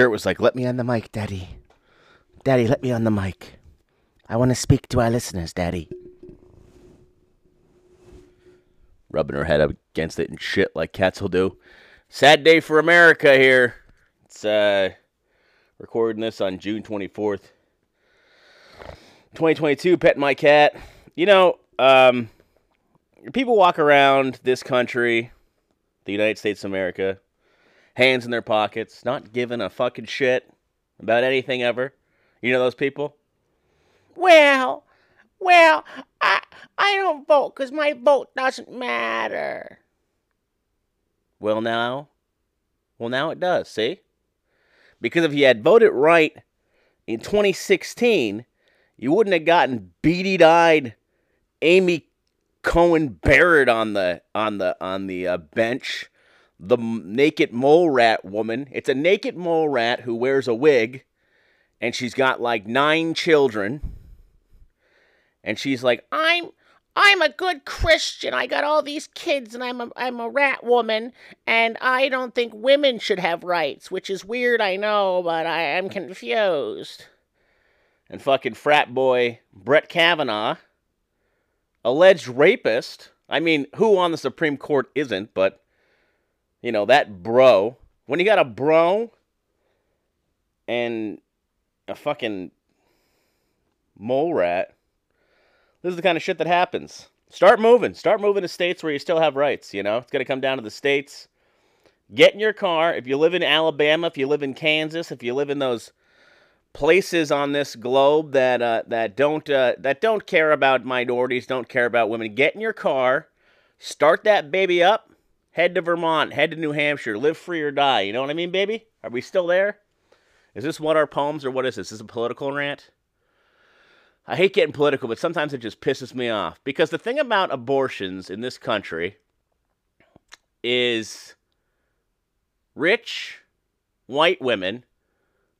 Garrett was like, "Let me on the mic, Daddy. Daddy, let me on the mic. I want to speak to our listeners, Daddy." Rubbing her head up against it and shit like cats will do. Sad day for America here. It's uh recording this on June 24th. 2022, petting my cat. You know, um, people walk around this country, the United States of America, hands in their pockets, not giving a fucking shit about anything ever. You know those people? Well, well, I I don't vote because my vote doesn't matter. Well, now, well now it does. See, because if you had voted right in 2016, you wouldn't have gotten beady-eyed Amy Coney Barrett on the on the on the uh, bench. The naked mole rat woman. It's a naked mole rat who wears a wig, and she's got like nine children. And she's like, I'm I'm a good Christian. I got all these kids, and I'm a I'm a rat woman, and I don't think women should have rights, which is weird, I know, but I am confused. And fucking frat boy Brett Kavanaugh alleged rapist. I mean, who on the Supreme Court isn't? But you know that bro. When you got a bro and a fucking mole rat, this is the kind of shit that happens. Start moving. Start moving to states where you still have rights. You know, it's gonna come down to the states. Get in your car. If you live in Alabama, if you live in Kansas, if you live in those places on this globe that uh, that don't uh, that don't care about minorities, don't care about women. Get in your car, start that baby up, head to Vermont, head to New Hampshire, live free or die. You know what I mean, baby? Are we still there? Is this what our poems or what is this? Is this a political rant? I hate getting political, but sometimes it just pisses me off because the thing about abortions in this country is rich white women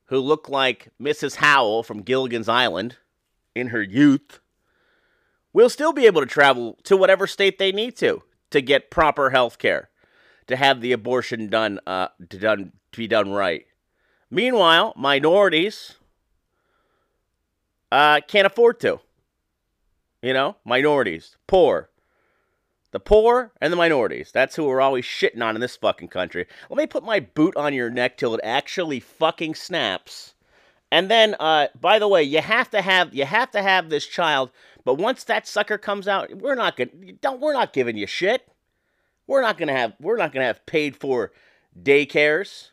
who look like Mrs. Howell from Gilligan's Island in her youth will still be able to travel to whatever state they need to to get proper health care, to have the abortion done, uh, to done to be done right. Meanwhile, minorities uh, can't afford to. You know, minorities, poor, the poor and the minorities. That's who we're always shitting on in this fucking country. Let me put my boot on your neck till it actually fucking snaps. And then, uh, by the way, you have to have you have to have this child. But once that sucker comes out, we're not gonna don't we're not giving you shit. We're not gonna have we're not gonna have paid for daycares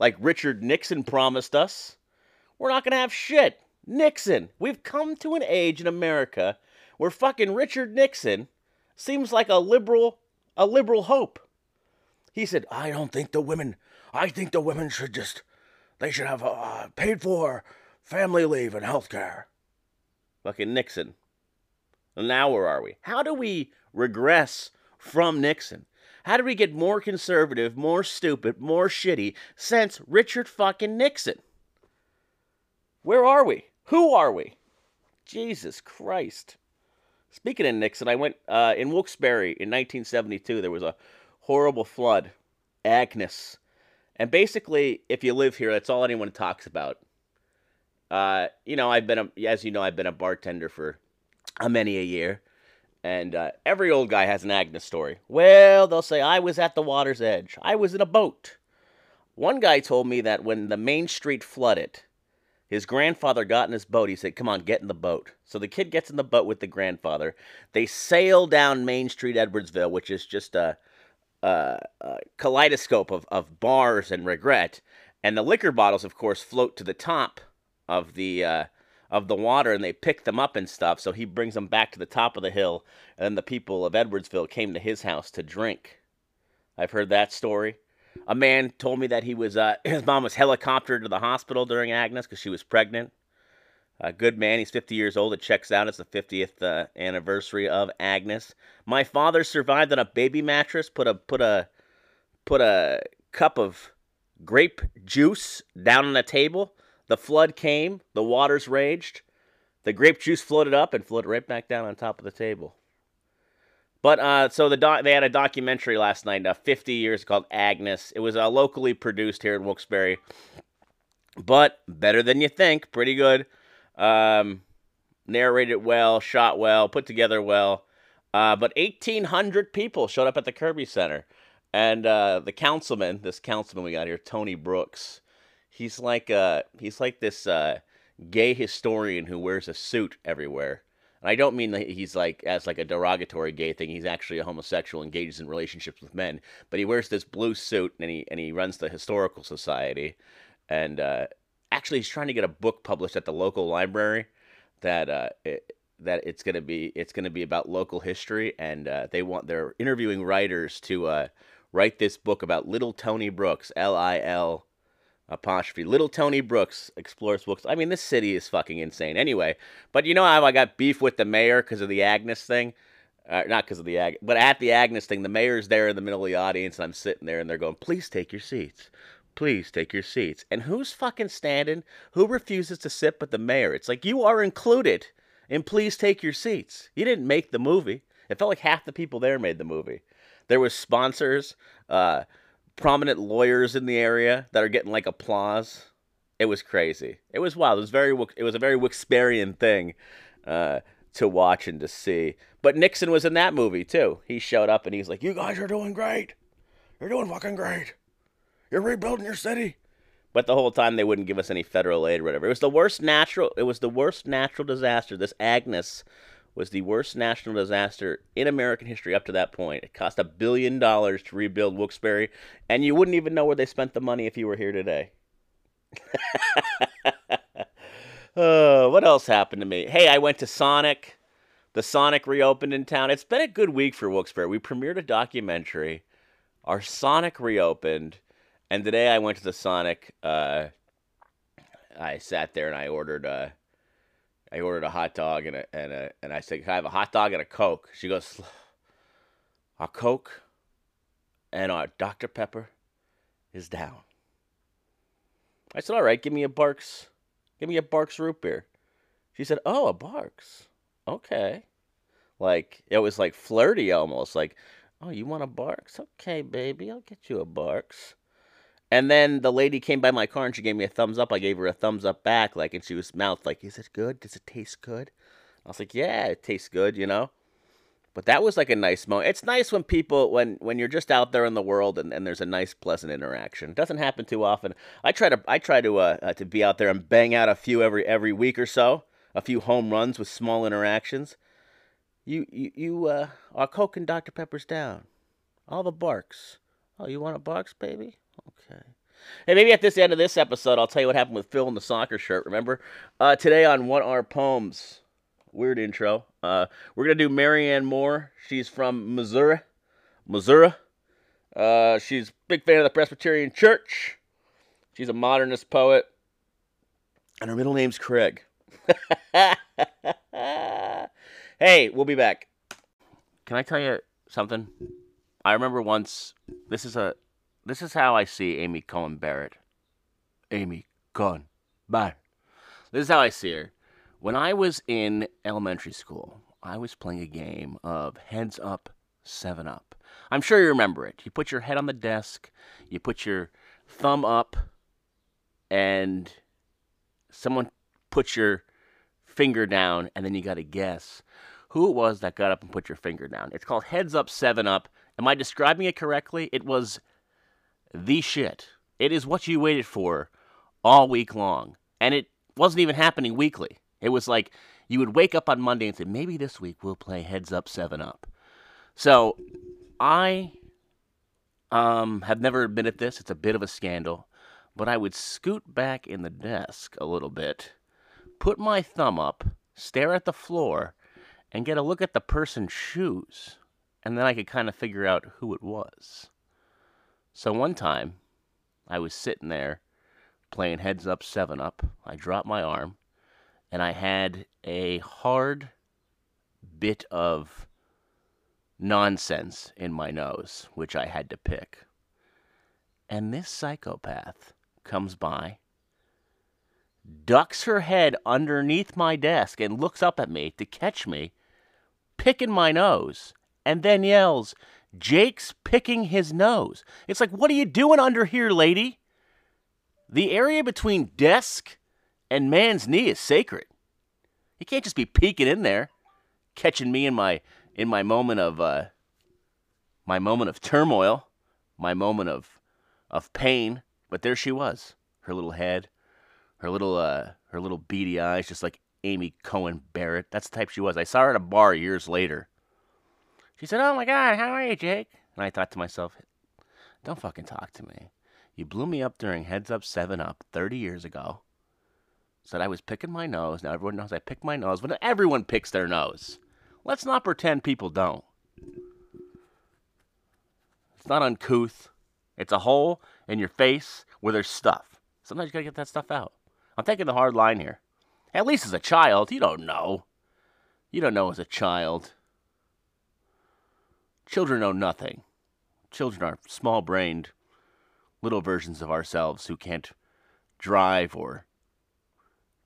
like Richard Nixon promised us. We're not gonna have shit. Nixon. We've come to an age in America where fucking Richard Nixon seems like a liberal a liberal hope. He said, "I don't think the women. I think the women should just they should have uh, paid for family leave and health care." Fucking Nixon. Now where are we? How do we regress from Nixon? How do we get more conservative, more stupid, more shitty since Richard fucking Nixon? Where are we? Who are we? Jesus Christ. Speaking of Nixon, I went uh, in Wilkes-Barre in 1972. There was a horrible flood, Agnes, and basically, if you live here, that's all anyone talks about. Uh, you know, I've been, a, as you know, I've been a bartender for a many a year, and uh, every old guy has an Agnes story. Well, they'll say, "I was at the water's edge. I was in a boat." One guy told me that when the main street flooded, his grandfather got in his boat. He said, Come on, get in the boat. So the kid gets in the boat with the grandfather. They sail down Main Street, Edwardsville, which is just a, a, a kaleidoscope of, of bars and regret. And the liquor bottles, of course, float to the top of the. Uh, of the water and they pick them up and stuff. So he brings them back to the top of the hill, and then the people of Edwardsville came to his house to drink. I've heard that story. A man told me that he was uh, his mom was helicoptered to the hospital during Agnes because she was pregnant. A good man. He's 50 years old. It checks out. It's the 50th uh, anniversary of Agnes. My father survived on a baby mattress. Put a put a put a cup of grape juice down on a table. The flood came. The waters raged. The grape juice floated up and floated right back down on top of the table. But uh, so the doc, they had a documentary last night, uh, 50 years called Agnes. It was uh, locally produced here in Wilkes-Barre. but better than you think. Pretty good. Um, narrated well, shot well, put together well. Uh, but 1,800 people showed up at the Kirby Center. And uh, the councilman, this councilman we got here, Tony Brooks, he's like uh, he's like this uh, gay historian who wears a suit everywhere. And I don't mean that he's like as like a derogatory gay thing. He's actually a homosexual, engages in relationships with men. But he wears this blue suit and he and he runs the historical society. And uh, actually, he's trying to get a book published at the local library that uh, it, that it's gonna be it's gonna be about local history, and uh, they want they're interviewing writers to uh, write this book about Little Tony Brooks, L I L apostrophe. Little Tony Brooks explores books. I mean, this city is fucking insane. Anyway, but you know how I got beef with the mayor because of the Agnes thing. Uh, not because of the Ag, but at the Agnes thing, the mayor's there in the middle of the audience, and I'm sitting there, and they're going, "Please take your seats." Please take your seats. And who's fucking standing? Who refuses to sit but the mayor? It's like you are included in please take your seats. You didn't make the movie. It felt like half the people there made the movie. There was sponsors, uh, prominent lawyers in the area that are getting like applause. It was crazy. It was wild. It was very. It was a very Wixperian thing uh, to watch and to see. But Nixon was in that movie too. He showed up and he's like, "You guys are doing great. You're doing fucking great." You're rebuilding your city. But the whole time they wouldn't give us any federal aid or whatever. It was the worst natural. It was the worst natural disaster. This Agnes was the worst national disaster in American history up to that point. It cost a billion dollars to rebuild Wilkes-Barre, and you wouldn't even know where they spent the money if you were here today. uh, what else happened to me? Hey, I went to Sonic. The Sonic reopened in town. It's been a good week for Wilkes-Barre. We premiered a documentary. Our Sonic reopened. And today I went to the Sonic. Uh, I sat there and I ordered a, I ordered a hot dog and a, and a, and I said, "Can I have a hot dog and a Coke?" She goes, "A Coke and our Dr Pepper is down." I said, "All right, give me a Barq's, give me a Barq's root beer." She said, "Oh, a Barq's, okay." Like it was like flirty almost, like, "Oh, you want a Barq's? Okay, baby, I'll get you a Barq's." And then the lady came by my car and she gave me a thumbs up. I gave her a thumbs up back, like, and she was mouthed like, "Is it good? Does it taste good?" I was like, "Yeah, it tastes good," you know. But that was like a nice moment. It's nice when people, when when you're just out there in the world and, and there's a nice, pleasant interaction. It doesn't happen too often. I try to I try to uh, uh, to be out there and bang out a few every every week or so, a few home runs with small interactions. You you you uh, Coke and Dr Pepper's down. All the Barq's. Oh, you want a Barq's, baby? Okay. Hey, maybe at this end of this episode, I'll tell you what happened with Phil in the soccer shirt. Remember? Uh, today on What Are Poems? Weird intro. Uh, we're to do Marianne Moore. She's from Missouri. Missouri. Uh, she's a big fan of the Presbyterian Church. She's a modernist poet. And her middle name's Craig. hey, we'll be back. Can I tell you something? I remember once, this is a this is how I see Amy Coney Barrett. Amy Coney Barrett. This is how I see her. When I was in elementary school, I was playing a game of Heads Up, Seven Up. I'm sure you remember it. You put your head on the desk, you put your thumb up, and someone puts your finger down, and then you got to guess who it was that got up and put your finger down. It's called Heads Up, Seven Up. Am I describing it correctly? It was the shit. It is what you waited for all week long. And it wasn't even happening weekly. It was like you would wake up on Monday and say, maybe this week we'll play Heads Up 7 Up. So I um, have never admitted this. It's a bit of a scandal. But I would scoot back in the desk a little bit, put my thumb up, stare at the floor, and get a look at the person's shoes. And then I could kind of figure out who it was. So one time, I was sitting there playing heads up, seven up. I dropped my arm, and I had a hard bit of nonsense in my nose, which I had to pick. And this psychopath comes by, ducks her head underneath my desk, and looks up at me to catch me, picking my nose, and then yells, Jake's picking his nose. It's like, what are you doing under here, lady? The area between desk and man's knee is sacred. You can't just be peeking in there, catching me in my in my moment of uh, my moment of turmoil, my moment of of pain. But there she was, her little head, her little uh, her little beady eyes, just like Amy Coney Barrett. That's the type she was. I saw her at a bar years later. She said, "Oh my God, how are you, Jake?" And I thought to myself, "Don't fucking talk to me. You blew me up during Heads Up Seven Up 30 years ago. Said I was picking my nose. Now everyone knows I pick my nose. But everyone picks their nose. Let's not pretend people don't. It's not uncouth. It's a hole in your face where there's stuff. Sometimes you gotta get that stuff out. I'm taking the hard line here. At least as a child, you don't know. You don't know as a child. Children know nothing. Children are small brained, little versions of ourselves who can't drive or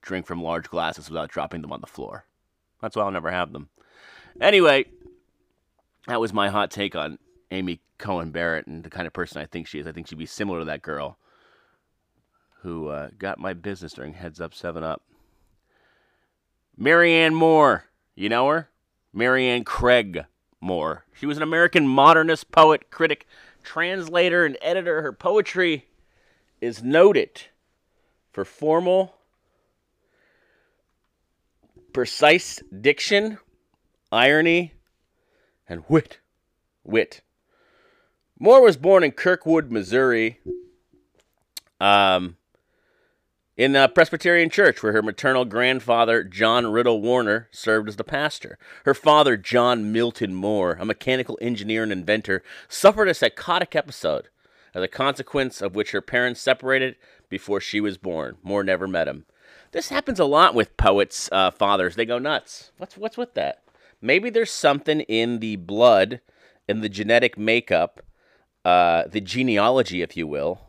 drink from large glasses without dropping them on the floor. That's why I'll never have them. Anyway, that was my hot take on Amy Coney Barrett and the kind of person I think she is. I think she'd be similar to that girl who uh, got my business during Heads Up 7 Up. Marianne Moore. You know her? Marianne Craig Moore. She was an American modernist, poet, critic, translator, and editor. Her poetry is noted for formal, precise diction, irony, and wit. Wit. Moore was born in Kirkwood, Missouri, um, in a Presbyterian church where her maternal grandfather, John Riddle Warner, served as the pastor. Her father, John Milton Moore, a mechanical engineer and inventor, suffered a psychotic episode, as a consequence of which her parents separated before she was born. Moore never met him. This happens a lot with poets' uh, fathers. They go nuts. What's what's with that? Maybe there's something in the blood, in the genetic makeup, uh, the genealogy, if you will,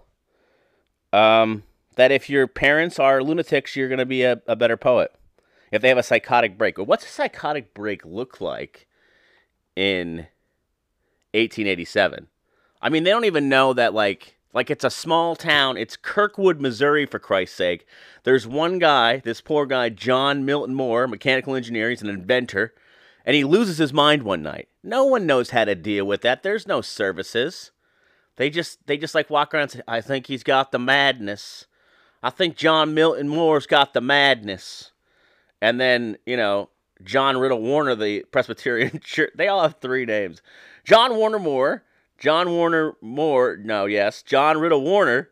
um, that if your parents are lunatics, you're going to be a, a better poet. If they have a psychotic break. Well, what's a psychotic break look like in 1887? I mean, they don't even know that, like, like it's a small town. It's Kirkwood, Missouri, for Christ's sake. There's one guy, this poor guy, John Milton Moore, mechanical engineer. He's an inventor, and he loses his mind one night. No one knows how to deal with that. There's no services. They just they just like walk around and say, I think he's got the madness. I think John Milton Moore's got the madness. And then, you know, John Riddle Warner, the Presbyterian church, they all have three names. John Warner Moore, John Warner Moore, no, yes, John Riddle Warner,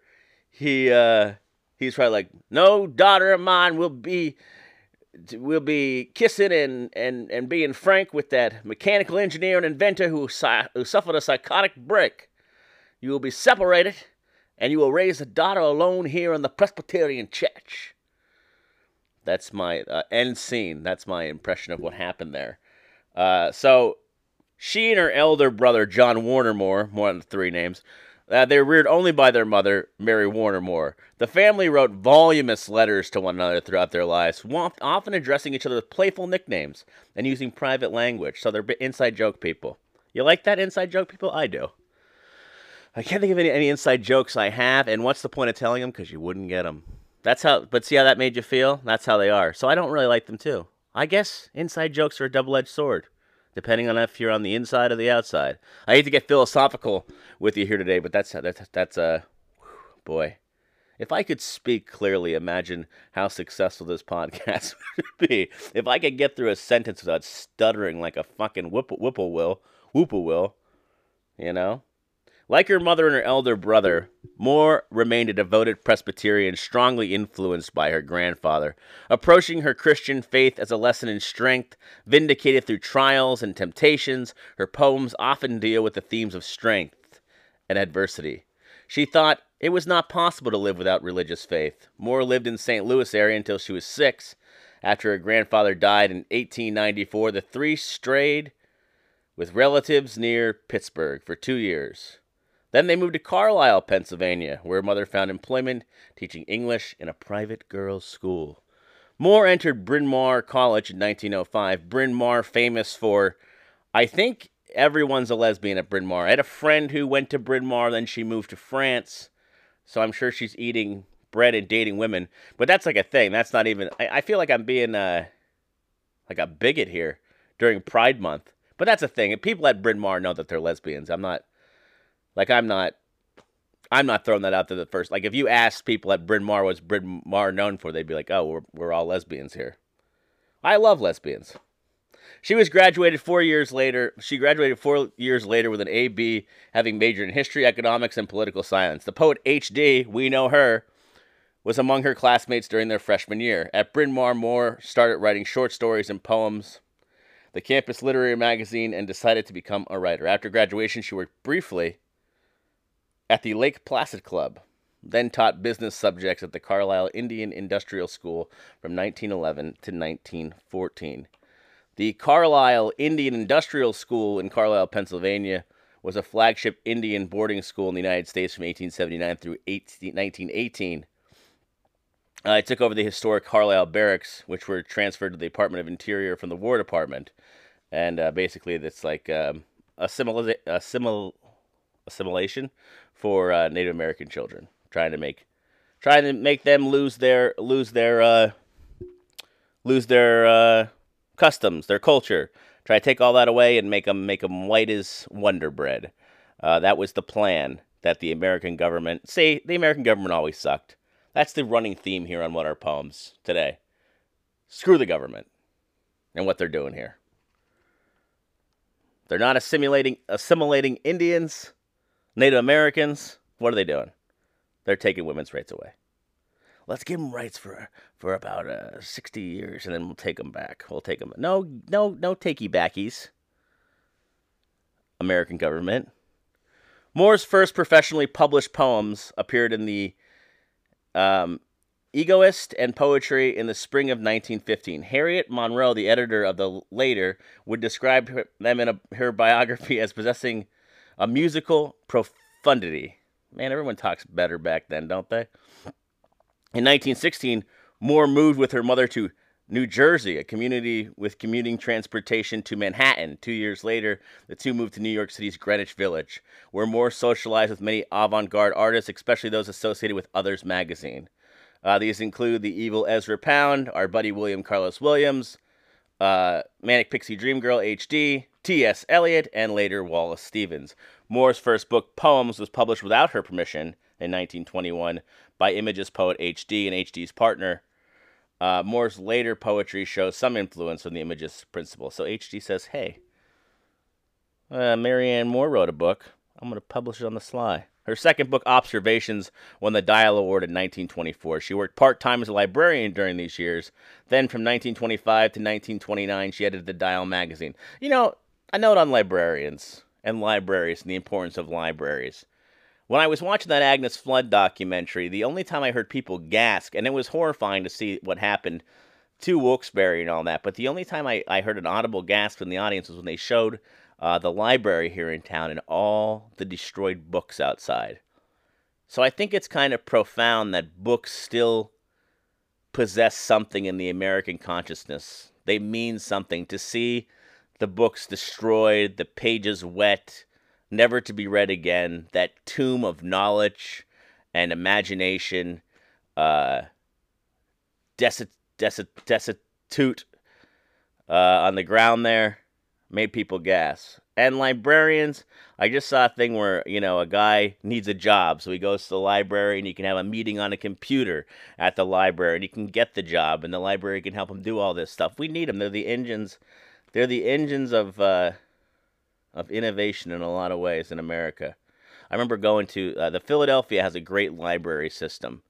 he uh he's probably like, No daughter of mine will be will be kissing and, and, and being frank with that mechanical engineer and inventor who, who suffered a psychotic break. You will be separated and you will raise a daughter alone here in the Presbyterian church. That's my uh, end scene. That's my impression of what happened there. Uh, so she and her elder brother, John Warner Moore, more than three names, uh, they were reared only by their mother, Mary Warner Moore. The family wrote voluminous letters to one another throughout their lives, often addressing each other with playful nicknames and using private language. So they're inside joke people. You like that inside joke people? I do. I can't think of any, any inside jokes I have, and what's the point of telling them? Because you wouldn't get them. That's how, but see how that made you feel? That's how they are. So I don't really like them too. I guess inside jokes are a double edged sword, depending on if you're on the inside or the outside. I hate to get philosophical with you here today, but that's, that's, that's, uh, boy. If I could speak clearly, imagine how successful this podcast would be. If I could get through a sentence without stuttering like a fucking whipple, whipple will, you know? Like her mother and her elder brother, Moore remained a devoted Presbyterian, strongly influenced by her grandfather, approaching her Christian faith as a lesson in strength, vindicated through trials and temptations. Her poems often deal with the themes of strength and adversity. She thought it was not possible to live without religious faith. Moore lived in the St. Louis area until she was six. After her grandfather died in 1894, the three strayed with relatives near Pittsburgh for two years. Then they moved to Carlisle, Pennsylvania, where mother found employment teaching English in a private girls' school. Moore entered Bryn Mawr College in 1905. Bryn Mawr, famous for, I think everyone's a lesbian at Bryn Mawr. I had a friend who went to Bryn Mawr, then she moved to France, so I'm sure she's eating bread and dating women. But that's like a thing. That's not even. I, I feel like I'm being uh, like a bigot here during Pride Month. But that's a thing. People at Bryn Mawr know that they're lesbians. I'm not. Like I'm not. I'm not throwing that out there the first. Like if you asked people at Bryn Mawr what's Bryn Mawr known for, they'd be like, "Oh, we're we're all lesbians here." I love lesbians. She was graduated four years later. She graduated four years later with an AB, having majored in history, economics, and political science. The poet H.D., we know her, was among her classmates during their freshman year. At Bryn Mawr, Moore started writing short stories and poems, the campus literary magazine, and decided to become a writer. After graduation, she worked briefly at the Lake Placid Club, then taught business subjects at the Carlisle Indian Industrial School from 1911 to 1914. The Carlisle Indian Industrial School in Carlisle, Pennsylvania, was a flagship Indian boarding school in the United States from 1879 through 18, 1918. Uh, it took over the historic Carlisle barracks, which were transferred to the Department of Interior from the War Department. And uh, basically, it's like um, a, simula- a simul- assimilation for uh, Native American children, trying to make trying to make them lose their lose their uh, lose their uh, customs, their culture. Try to take all that away and make them make them white as Wonder Bread. Uh, that was the plan that the American government. See, the American government always sucked. That's the running theme here on What Are Poems today. Screw the government and what they're doing here. They're not assimilating assimilating Indians, Native Americans. What are they doing? They're taking women's rights away. Let's give them rights for for about uh, 60 years, and then we'll take them back. We'll take them. No, no, no takey backies. American government. Moore's first professionally published poems appeared in the um, Egoist and Poetry in the spring of 1915. Harriet Monroe, the editor of the later, would describe them in a, her biography as possessing a musical profundity. Man, everyone talks better back then, don't they? In 1916, Moore moved with her mother to New Jersey, a community with commuting transportation to Manhattan. Two years later, the two moved to New York City's Greenwich Village, where Moore socialized with many avant garde artists, especially those associated with Others magazine. Uh, these include the evil Ezra Pound, our buddy William Carlos Williams, uh, Manic Pixie Dream Girl HD, T.S. Eliot, and later Wallace Stevens. Moore's first book, Poems, was published without her permission in 1921 by Imagist poet H.D. and H.D.'s partner, uh, Moore's later poetry shows some influence from the Imagist principle. So H.D. says, hey, uh, Marianne Moore wrote a book. I'm going to publish it on the sly. Her second book, Observations, won the Dial Award in 1924. She worked part time as a librarian during these years. Then, from 1925 to 1929, she edited the Dial magazine. You know, a note on librarians and libraries and the importance of libraries. When I was watching that Agnes Flood documentary, the only time I heard people gasp, and it was horrifying to see what happened to Wilkes-Barre and all that, but the only time I, I heard an audible gasp in the audience was when they showed uh, the library here in town and all the destroyed books outside. So I think it's kind of profound that books still possess something in the American consciousness. They mean something. To see the books destroyed, the pages wet, never to be read again. That tomb of knowledge and imagination, uh, desit, desit, destitute uh, on the ground there, made people gasp. And librarians, I just saw a thing where, you know, a guy needs a job. So he goes to the library and he can have a meeting on a computer at the library and he can get the job and the library can help him do all this stuff. We need them. They're the engines. They're the engines of, uh, of innovation in a lot of ways in America. I remember going to uh, the Philadelphia has a great library system,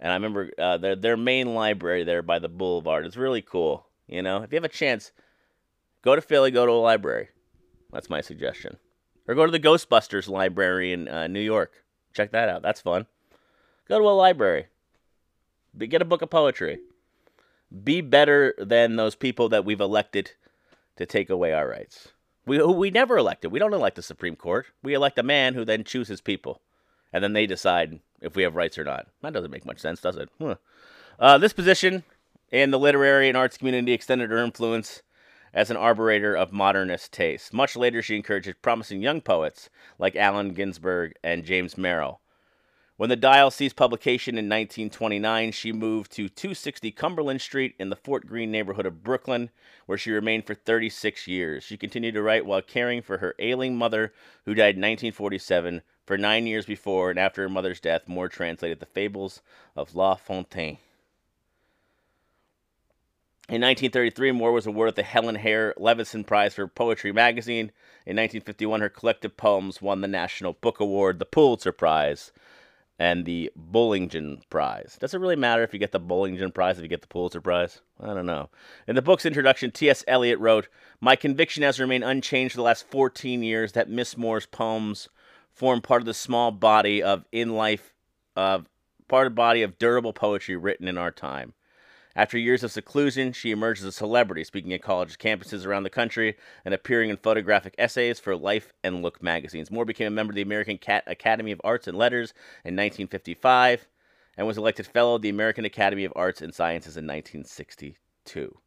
and I remember uh, their their main library there by the Boulevard is really cool. You know, if you have a chance, go to Philly, go to a library. That's my suggestion, or go to the Ghostbusters library in uh, New York. Check that out. That's fun. Go to a library. Get a book of poetry. Be better than those people that we've elected to take away our rights. We we never elected. We don't elect the Supreme Court. We elect a man who then chooses people, and then they decide if we have rights or not. That doesn't make much sense, does it? Huh. Uh, this position in the literary and arts community extended her influence as an arbiter of modernist taste. Much later, she encouraged promising young poets like Allen Ginsberg and James Merrill. When the Dial ceased publication in 1929, she moved to 260 Cumberland Street in the Fort Greene neighborhood of Brooklyn, where she remained for 36 years. She continued to write while caring for her ailing mother, who died in 1947. For nine years before and after her mother's death, Moore translated the fables of La Fontaine. In 1933, Moore was awarded the Helen Haire Levinson Prize for Poetry Magazine. In 1951, her collected poems won the National Book Award, the Pulitzer Prize, and the Bollingen Prize. Does it really matter if you get the Bollingen Prize if you get the Pulitzer Prize? I don't know. In the book's introduction, T.S. Eliot wrote, My conviction has remained unchanged for the last 14 years that Miss Moore's poems form part of the small body of in life, of part of body of durable poetry written in our time. After years of seclusion, she emerged as a celebrity, speaking at college campuses around the country and appearing in photographic essays for Life and Look magazines. Moore became a member of the American Cat Academy of Arts and Letters in 1955 and was elected Fellow of the American Academy of Arts and Sciences in 1962.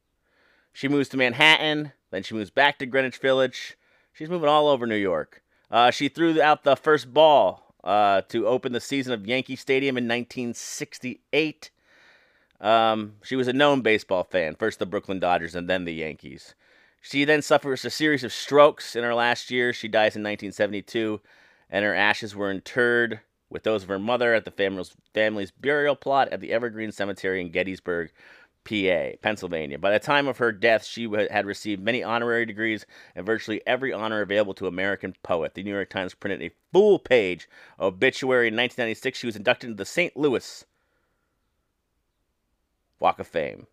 She moves to Manhattan, then she moves back to Greenwich Village. She's moving all over New York. Uh, she threw out the first ball uh, to open the season of Yankee Stadium in 1968. Um, she was a known baseball fan, first the Brooklyn Dodgers and then the Yankees. She then suffers a series of strokes in her last year. She dies in 1972, and her ashes were interred with those of her mother at the family's, family's burial plot at the Evergreen Cemetery in Gettysburg, PA, Pennsylvania. By the time of her death, she had received many honorary degrees and virtually every honor available to American poet. The New York Times printed a full page obituary in 1996. She was inducted into the St. Louis Walk of Fame.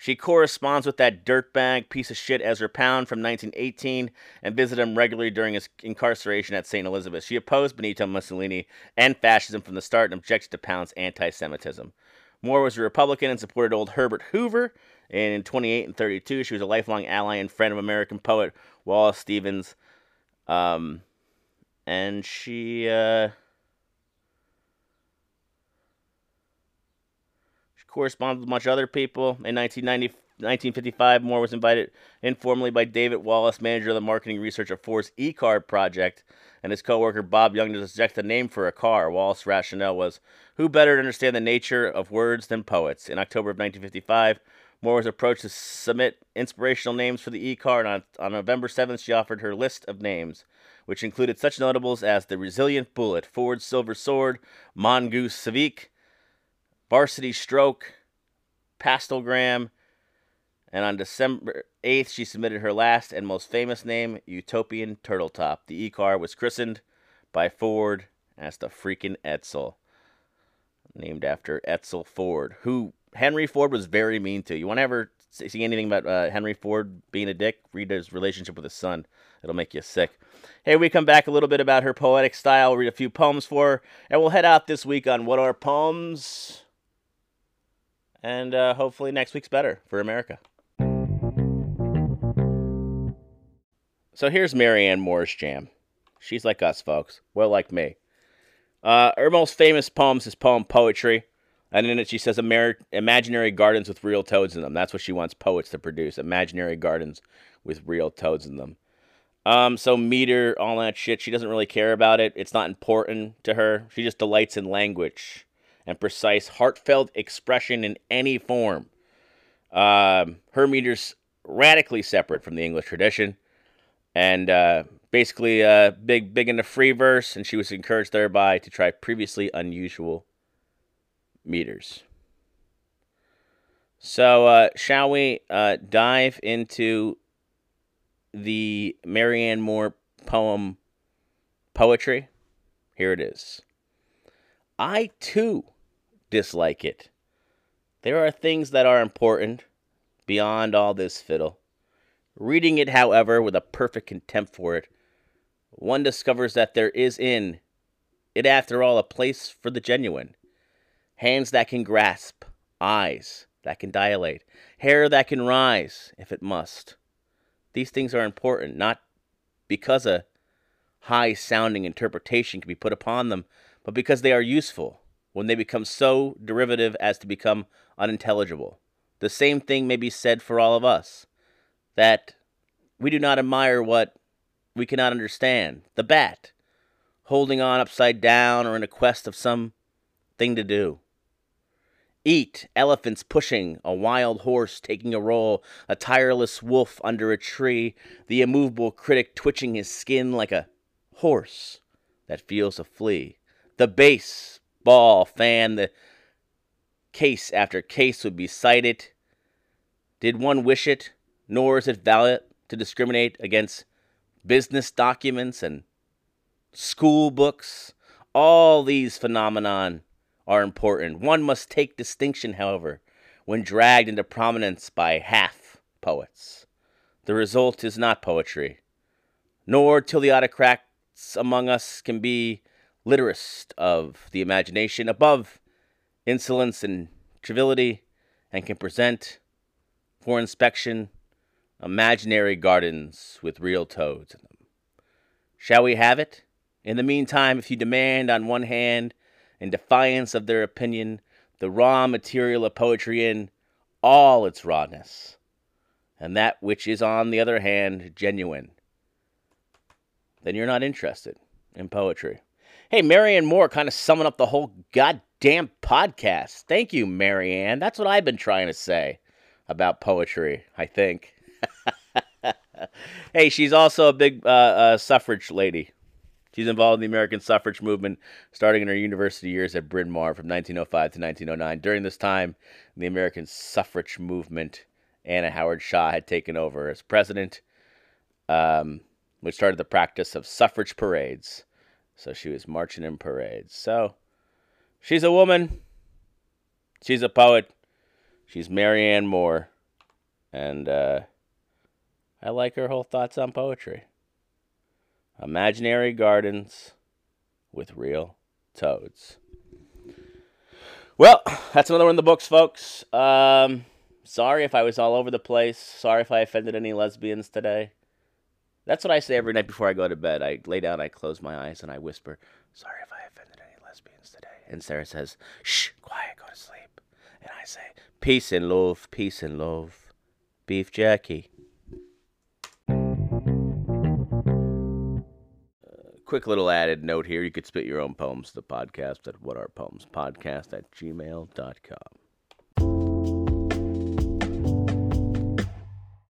She corresponds with that dirtbag piece of shit Ezra Pound from 1918 and visited him regularly during his incarceration at St. Elizabeth. She opposed Benito Mussolini and fascism from the start and objected to Pound's anti Semitism. Moore was a Republican and supported old Herbert Hoover. And in 28 and 32, she was a lifelong ally and friend of American poet Wallace Stevens. Um, and she. Uh, corresponded with much other people. In 1990, 1955, Moore was invited informally by David Wallace, manager of the marketing research of Ford's e-car project, and his co-worker Bob Young to suggest a name for a car. Wallace's rationale was, who better to understand the nature of words than poets? In October of 1955, Moore was approached to submit inspirational names for the e-car, and on, on November 7th, she offered her list of names, which included such notables as the Resilient Bullet, Ford Silver Sword, Mongoose Civique, Varsity Stroke, Pastelgram, and on December 8th, she submitted her last and most famous name, Utopian Turtle Top. The e car was christened by Ford as the freaking Edsel, named after Edsel Ford, who Henry Ford was very mean to. You want to ever see anything about uh, Henry Ford being a dick? Read his relationship with his son. It'll make you sick. Hey, we come back a little bit about her poetic style, read a few poems for her, and we'll head out this week on What Are Poems? And uh, hopefully next week's better for America. So here's Marianne Moore's jam. She's like us, folks. Well, like me. Uh, her most famous poems is poem poetry, and in it she says imaginary gardens with real toads in them. That's what she wants poets to produce: imaginary gardens with real toads in them. Um, so meter, all that shit. She doesn't really care about it. It's not important to her. She just delights in language and precise, heartfelt expression in any form. Um, her meter's radically separate from the English tradition, and uh, basically uh, big, big into free verse, and she was encouraged thereby to try previously unusual meters. So, uh, shall we uh, dive into the Marianne Moore poem poetry? Here it is. I too dislike it. There are things that are important beyond all this fiddle. Reading it, however, with a perfect contempt for it, one discovers that there is in it, after all, a place for the genuine. Hands that can grasp, eyes that can dilate, hair that can rise if it must. These things are important, not because a high sounding interpretation can be put upon them, but because they are useful when they become so derivative as to become unintelligible. The same thing may be said for all of us that we do not admire what we cannot understand. The bat, holding on upside down or in a quest of some thing to do. Eat, elephants pushing, a wild horse taking a roll, a tireless wolf under a tree, the immovable critic twitching his skin like a horse that feels a flea. The base ball fan, the case after case would be cited. Did one wish it, nor is it valid to discriminate against business documents and school books. All these phenomenon are important. One must take distinction, however, when dragged into prominence by half poets. The result is not poetry, nor till the autocrats among us can be literist of the imagination above insolence and triviality and can present for inspection imaginary gardens with real toads in them. Shall we have it? In the meantime, if you demand on one hand in defiance of their opinion, the raw material of poetry in all its rawness, and that which is on the other hand genuine, then you're not interested in poetry. Hey, Marianne Moore kind of summing up the whole goddamn podcast. Thank you, Marianne. That's what I've been trying to say about poetry, I think. hey, she's also a big uh, uh, suffrage lady. She's involved in the American suffrage movement starting in her university years at Bryn Mawr from 1905 to 1909. During this time, the American suffrage movement, Anna Howard Shaw had taken over as president, um, which started the practice of suffrage parades. So she was marching in parades. So she's a woman. She's a poet. She's Marianne Moore. And uh, I like her whole thoughts on poetry. Imaginary gardens with real toads. Well, that's another one in the books, folks. Um, sorry if I was all over the place. Sorry if I offended any lesbians today. That's what I say every night before I go to bed. I lay down, I close my eyes, and I whisper, Sorry if I offended any lesbians today. And Sarah says, Shh, quiet, go to sleep. And I say, Peace and love, peace and love. Beef Jackie. Uh, quick little added note here. You could spit your own poems to the podcast at whatarepoemspodcast at gmail.com.